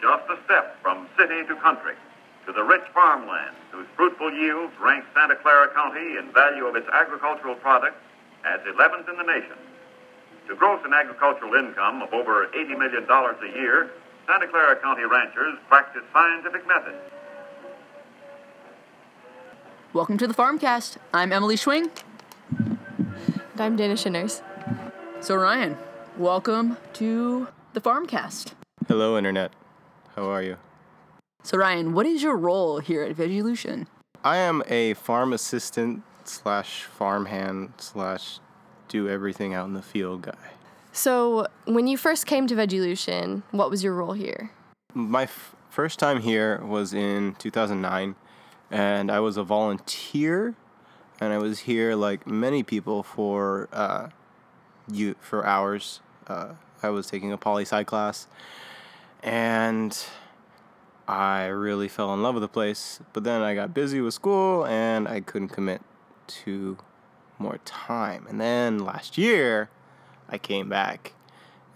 just a step from city to country, to the rich farmland whose fruitful yields rank Santa Clara County in value of its agricultural products as 11th in the nation. To gross an agricultural income of over $80 million a year, Santa Clara County ranchers practice scientific methods. Welcome to the Farmcast. I'm Emily Schwing. And I'm Dana Shinners. So, Ryan, welcome to the Farmcast. Hello, Internet. How are you? So, Ryan, what is your role here at Veggielution? I am a farm assistant slash farmhand slash do everything out in the field guy. So, when you first came to Veggielution, what was your role here? My f- first time here was in 2009, and I was a volunteer, and I was here like many people for uh, you for hours. Uh, I was taking a poli sci class, and I really fell in love with the place. But then I got busy with school, and I couldn't commit to more time. And then last year, I came back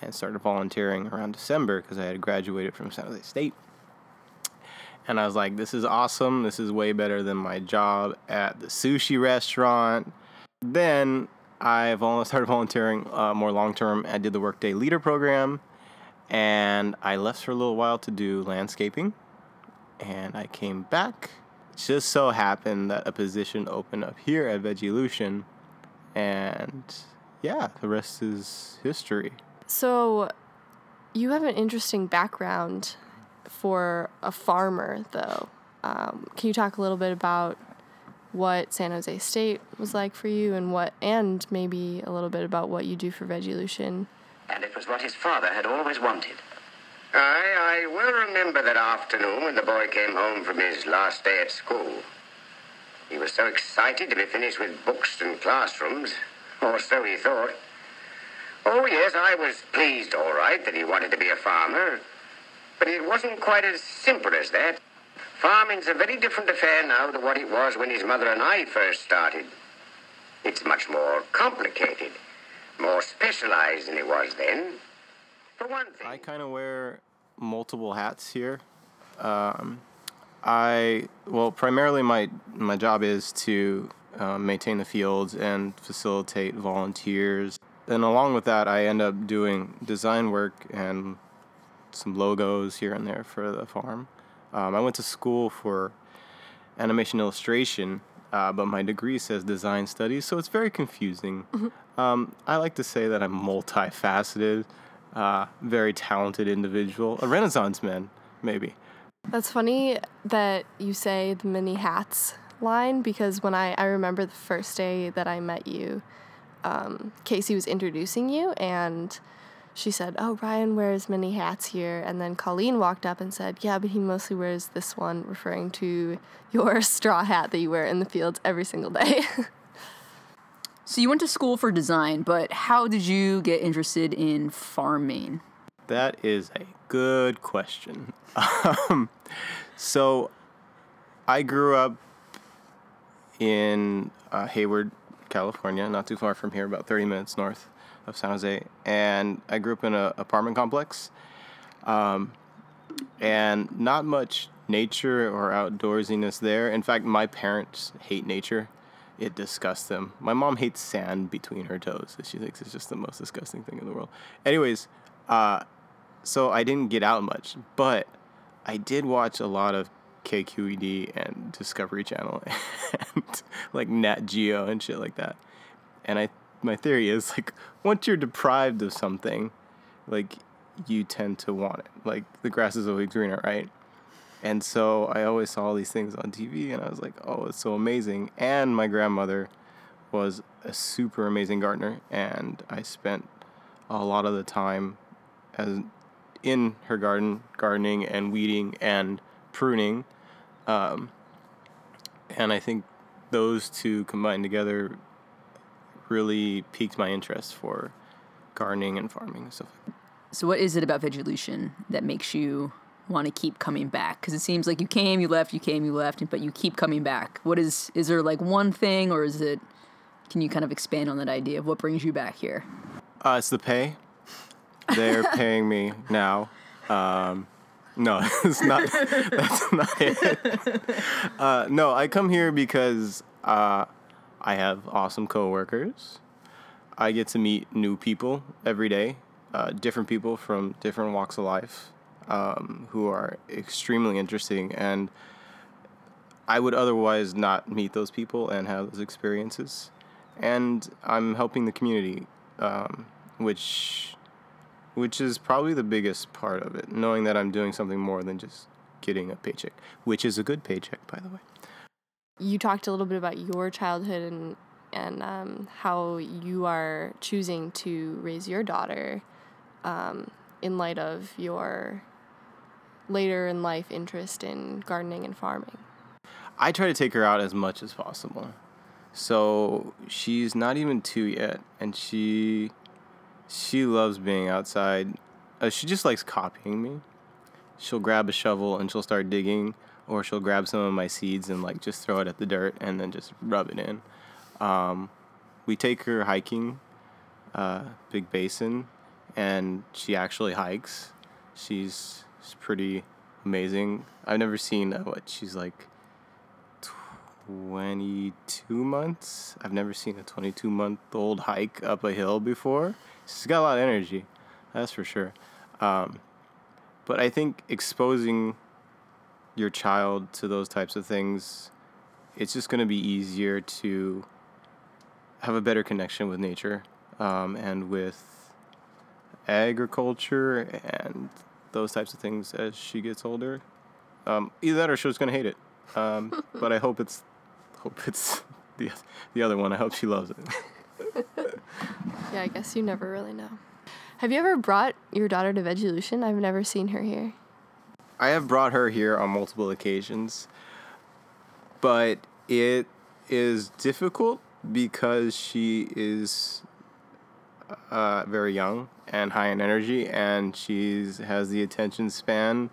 and started volunteering around December because I had graduated from San Jose State. And I was like, this is awesome. This is way better than my job at the sushi restaurant. Then I started volunteering uh, more long term. I did the Workday Leader program. And I left for a little while to do landscaping. And I came back. It just so happened that a position opened up here at Veggielution. And yeah, the rest is history. So, you have an interesting background for a farmer, though. Um, can you talk a little bit about what San Jose State was like for you, and what, and maybe a little bit about what you do for Veggielution? And it was what his father had always wanted. I, I well remember that afternoon when the boy came home from his last day at school. He was so excited to be finished with books and classrooms, or so he thought. Oh, yes, I was pleased, all right, that he wanted to be a farmer. But it wasn't quite as simple as that. Farming's a very different affair now to what it was when his mother and I first started. It's much more complicated, more specialized than it was then. For one thing. I kind of wear multiple hats here. Um, I well, primarily my my job is to um, maintain the fields and facilitate volunteers. And along with that, I end up doing design work and some logos here and there for the farm. Um, I went to school for animation illustration, uh, but my degree says design studies, so it's very confusing. Um, I like to say that I'm multifaceted, uh, very talented individual, a renaissance man, maybe. That's funny that you say the many hats line because when I, I remember the first day that I met you, um, Casey was introducing you and she said, Oh, Ryan wears many hats here. And then Colleen walked up and said, Yeah, but he mostly wears this one, referring to your straw hat that you wear in the fields every single day. So, you went to school for design, but how did you get interested in farming? That is a good question. Um, so, I grew up in uh, Hayward, California, not too far from here, about 30 minutes north of San Jose. And I grew up in an apartment complex. Um, and not much nature or outdoorsiness there. In fact, my parents hate nature. It disgusts them. My mom hates sand between her toes. She thinks it's just the most disgusting thing in the world. Anyways, uh, so I didn't get out much, but I did watch a lot of KQED and Discovery Channel and like Nat Geo and shit like that. And I, my theory is like once you're deprived of something, like you tend to want it. Like the grass is always greener, right? And so I always saw all these things on TV and I was like, oh, it's so amazing. And my grandmother was a super amazing gardener and I spent a lot of the time as in her garden, gardening and weeding and pruning. Um, and I think those two combined together really piqued my interest for gardening and farming and stuff like that. So, what is it about Veggielution that makes you want to keep coming back? Because it seems like you came, you left, you came, you left, but you keep coming back. What is, is there like one thing or is it, can you kind of expand on that idea of what brings you back here? Uh, it's the pay. They're paying me now. Um, No, it's not. that's not it. Uh, no, I come here because uh, I have awesome coworkers. I get to meet new people every day, uh, different people from different walks of life, um, who are extremely interesting, and I would otherwise not meet those people and have those experiences. And I'm helping the community, um, which which is probably the biggest part of it, knowing that I'm doing something more than just getting a paycheck, which is a good paycheck, by the way. You talked a little bit about your childhood and and um, how you are choosing to raise your daughter um, in light of your later in life interest in gardening and farming. I try to take her out as much as possible. So she's not even two yet, and she she loves being outside. Uh, she just likes copying me. She'll grab a shovel and she'll start digging, or she'll grab some of my seeds and like just throw it at the dirt and then just rub it in. Um, we take her hiking, uh, Big Basin, and she actually hikes. She's, she's pretty amazing. I've never seen uh, what she's like 22 months. I've never seen a 22 month old hike up a hill before. She's got a lot of energy, that's for sure. Um, but I think exposing your child to those types of things, it's just going to be easier to have a better connection with nature um, and with agriculture and those types of things as she gets older. Um, either that or she's going to hate it. Um, but I hope it's hope it's the the other one. I hope she loves it. yeah, I guess you never really know. Have you ever brought your daughter to Veggielution? I've never seen her here. I have brought her here on multiple occasions, but it is difficult because she is uh, very young and high in energy, and she has the attention span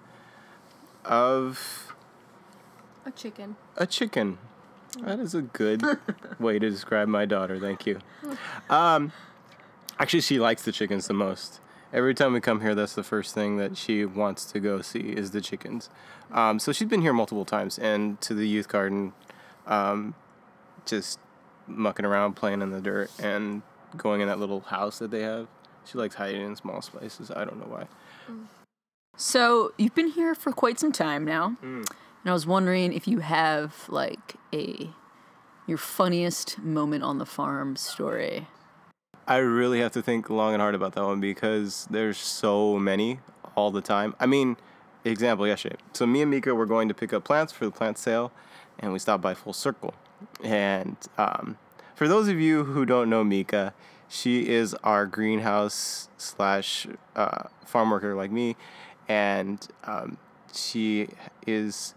of a chicken. A chicken. That is a good way to describe my daughter. Thank you. Um, actually, she likes the chickens the most. Every time we come here, that's the first thing that she wants to go see is the chickens. Um, so she's been here multiple times and to the youth garden, um, just mucking around, playing in the dirt, and going in that little house that they have. She likes hiding in small spaces. I don't know why. So you've been here for quite some time now. Mm. And I was wondering if you have like a your funniest moment on the farm story. I really have to think long and hard about that one because there's so many all the time. I mean, example yesterday. So me and Mika were going to pick up plants for the plant sale, and we stopped by Full Circle. And um, for those of you who don't know Mika, she is our greenhouse slash uh, farm worker like me, and um, she is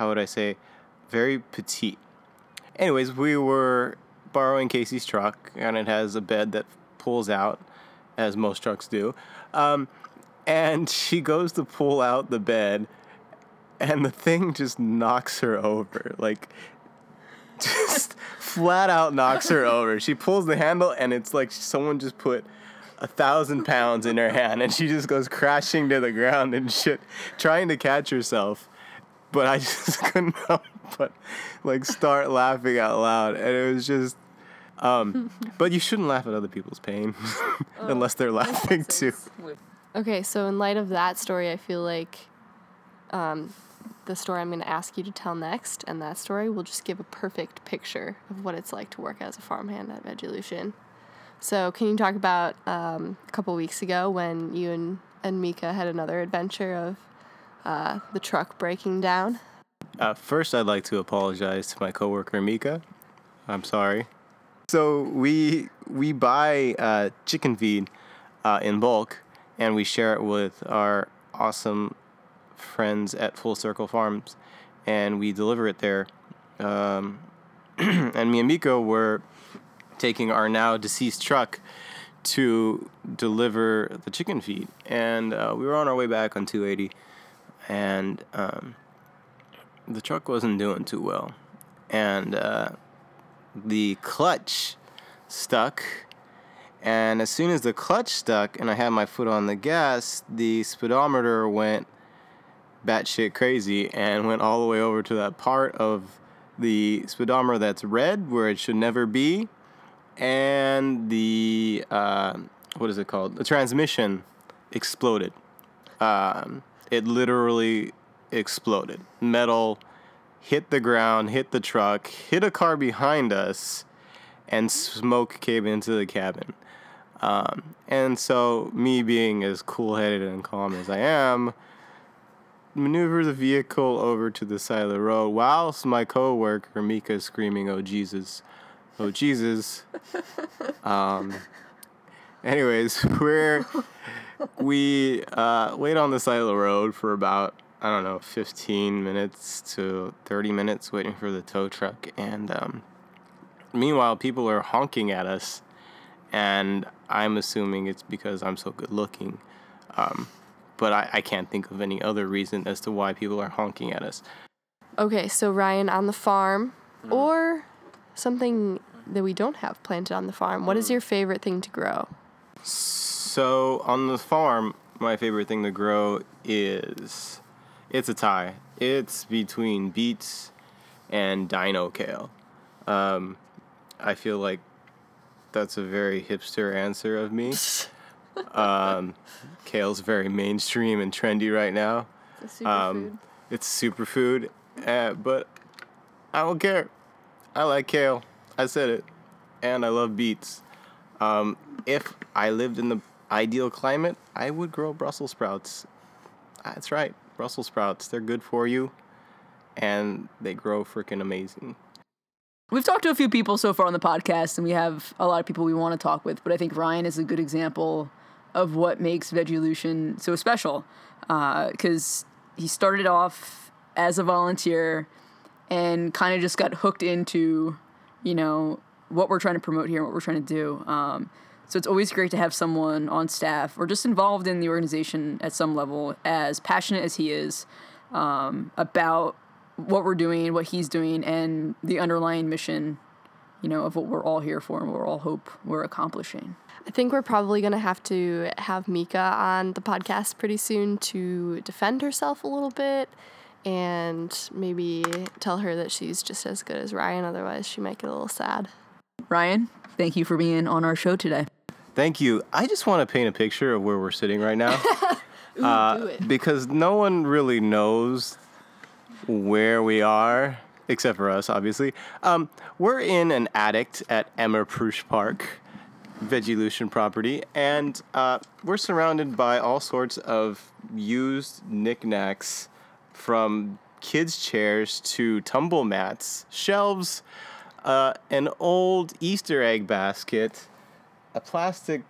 how would I say, very petite. Anyways, we were borrowing Casey's truck, and it has a bed that pulls out, as most trucks do. Um, and she goes to pull out the bed, and the thing just knocks her over. Like, just flat out knocks her over. She pulls the handle, and it's like someone just put a thousand pounds in her hand, and she just goes crashing to the ground and shit, trying to catch herself but I just couldn't help but like start laughing out loud, and it was just. Um, but you shouldn't laugh at other people's pain unless they're laughing too. Okay, so in light of that story, I feel like um, the story I'm going to ask you to tell next, and that story will just give a perfect picture of what it's like to work as a farmhand at Veggielution. So, can you talk about um, a couple weeks ago when you and, and Mika had another adventure of uh, the truck breaking down? Uh, first, I'd like to apologize to my coworker Mika. I'm sorry. So we we buy uh, chicken feed uh, in bulk, and we share it with our awesome friends at Full Circle Farms, and we deliver it there. Um, and me and Mika were taking our now deceased truck to deliver the chicken feed, and uh, we were on our way back on 280 and um, the truck wasn't doing too well, and uh, the clutch stuck. And as soon as the clutch stuck and I had my foot on the gas, the speedometer went batshit crazy and went all the way over to that part of the speedometer that's red where it should never be, and the uh, what is it called? The transmission exploded. Um, it literally exploded. Metal hit the ground, hit the truck, hit a car behind us, and smoke came into the cabin. Um, and so, me being as cool headed and calm as I am, maneuver the vehicle over to the side of the road whilst my coworker Mika is screaming, "Oh Jesus, oh Jesus!" um, anyways, we're we uh, wait on the side of the road for about I don't know 15 minutes to 30 minutes waiting for the tow truck, and um, meanwhile people are honking at us, and I'm assuming it's because I'm so good looking. Um, but I, I can't think of any other reason as to why people are honking at us. Okay, so Ryan on the farm or something that we don't have planted on the farm. What is your favorite thing to grow? So on the farm, my favorite thing to grow is it's a tie. It's between beets and dino kale. Um, I feel like that's a very hipster answer of me. um, kale's very mainstream and trendy right now. It's a Um, it's superfood, uh, but I don't care. I like kale. I said it, and I love beets. Um, if I lived in the ideal climate, I would grow Brussels sprouts. That's right, Brussels sprouts. They're good for you, and they grow freaking amazing. We've talked to a few people so far on the podcast, and we have a lot of people we want to talk with. But I think Ryan is a good example of what makes Veggielution so special, because he started off as a volunteer and kind of just got hooked into, you know, what we're trying to promote here and what we're trying to do. Um, so it's always great to have someone on staff or just involved in the organization at some level, as passionate as he is um, about what we're doing, what he's doing, and the underlying mission, you know, of what we're all here for and what we all hope we're accomplishing. I think we're probably going to have to have Mika on the podcast pretty soon to defend herself a little bit and maybe tell her that she's just as good as Ryan. Otherwise, she might get a little sad. Ryan, thank you for being on our show today. Thank you. I just want to paint a picture of where we're sitting right now. uh, because no one really knows where we are, except for us, obviously. Um, we're in an attic at Emma Prusch Park, Veggielution property, and uh, we're surrounded by all sorts of used knickknacks from kids' chairs to tumble mats, shelves, uh, an old Easter egg basket, a plastic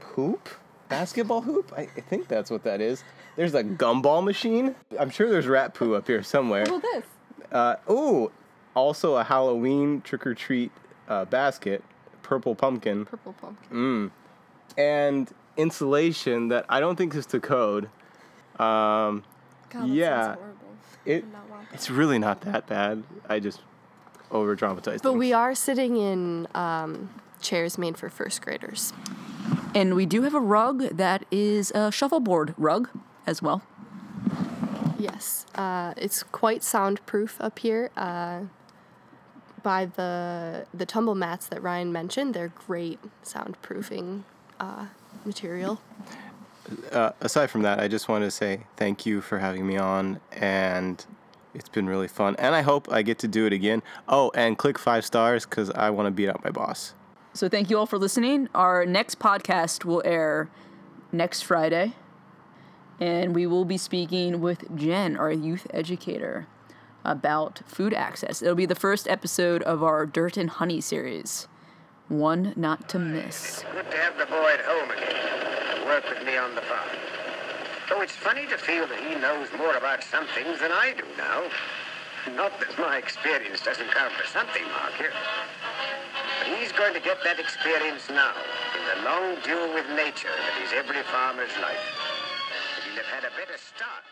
hoop, basketball hoop. I, I think that's what that is. There's a gumball machine. I'm sure there's rat poo up here somewhere. What about this? Uh, ooh, also a Halloween trick or treat uh, basket, purple pumpkin, Purple pumpkin. Mm. and insulation that I don't think is to code. Um, God, yeah. it it's really not that bad. I just over dramatized. But we are sitting in um, chairs made for first graders. And we do have a rug that is a shuffleboard rug as well. Yes, uh, it's quite soundproof up here. Uh, by the the tumble mats that Ryan mentioned, they're great soundproofing uh, material. uh, aside from that, I just want to say thank you for having me on, and it's been really fun. And I hope I get to do it again. Oh, and click five stars because I want to beat out my boss. So thank you all for listening. Our next podcast will air next Friday, and we will be speaking with Jen, our youth educator, about food access. It'll be the first episode of our Dirt and Honey series. One not to miss. Good to have the boy at home again work with me on the farm. Though it's funny to feel that he knows more about some things than I do now. Not that my experience doesn't count for something, Mark, here. But he's going to get that experience now in the long duel with nature that is every farmer's life. He'll have had a better start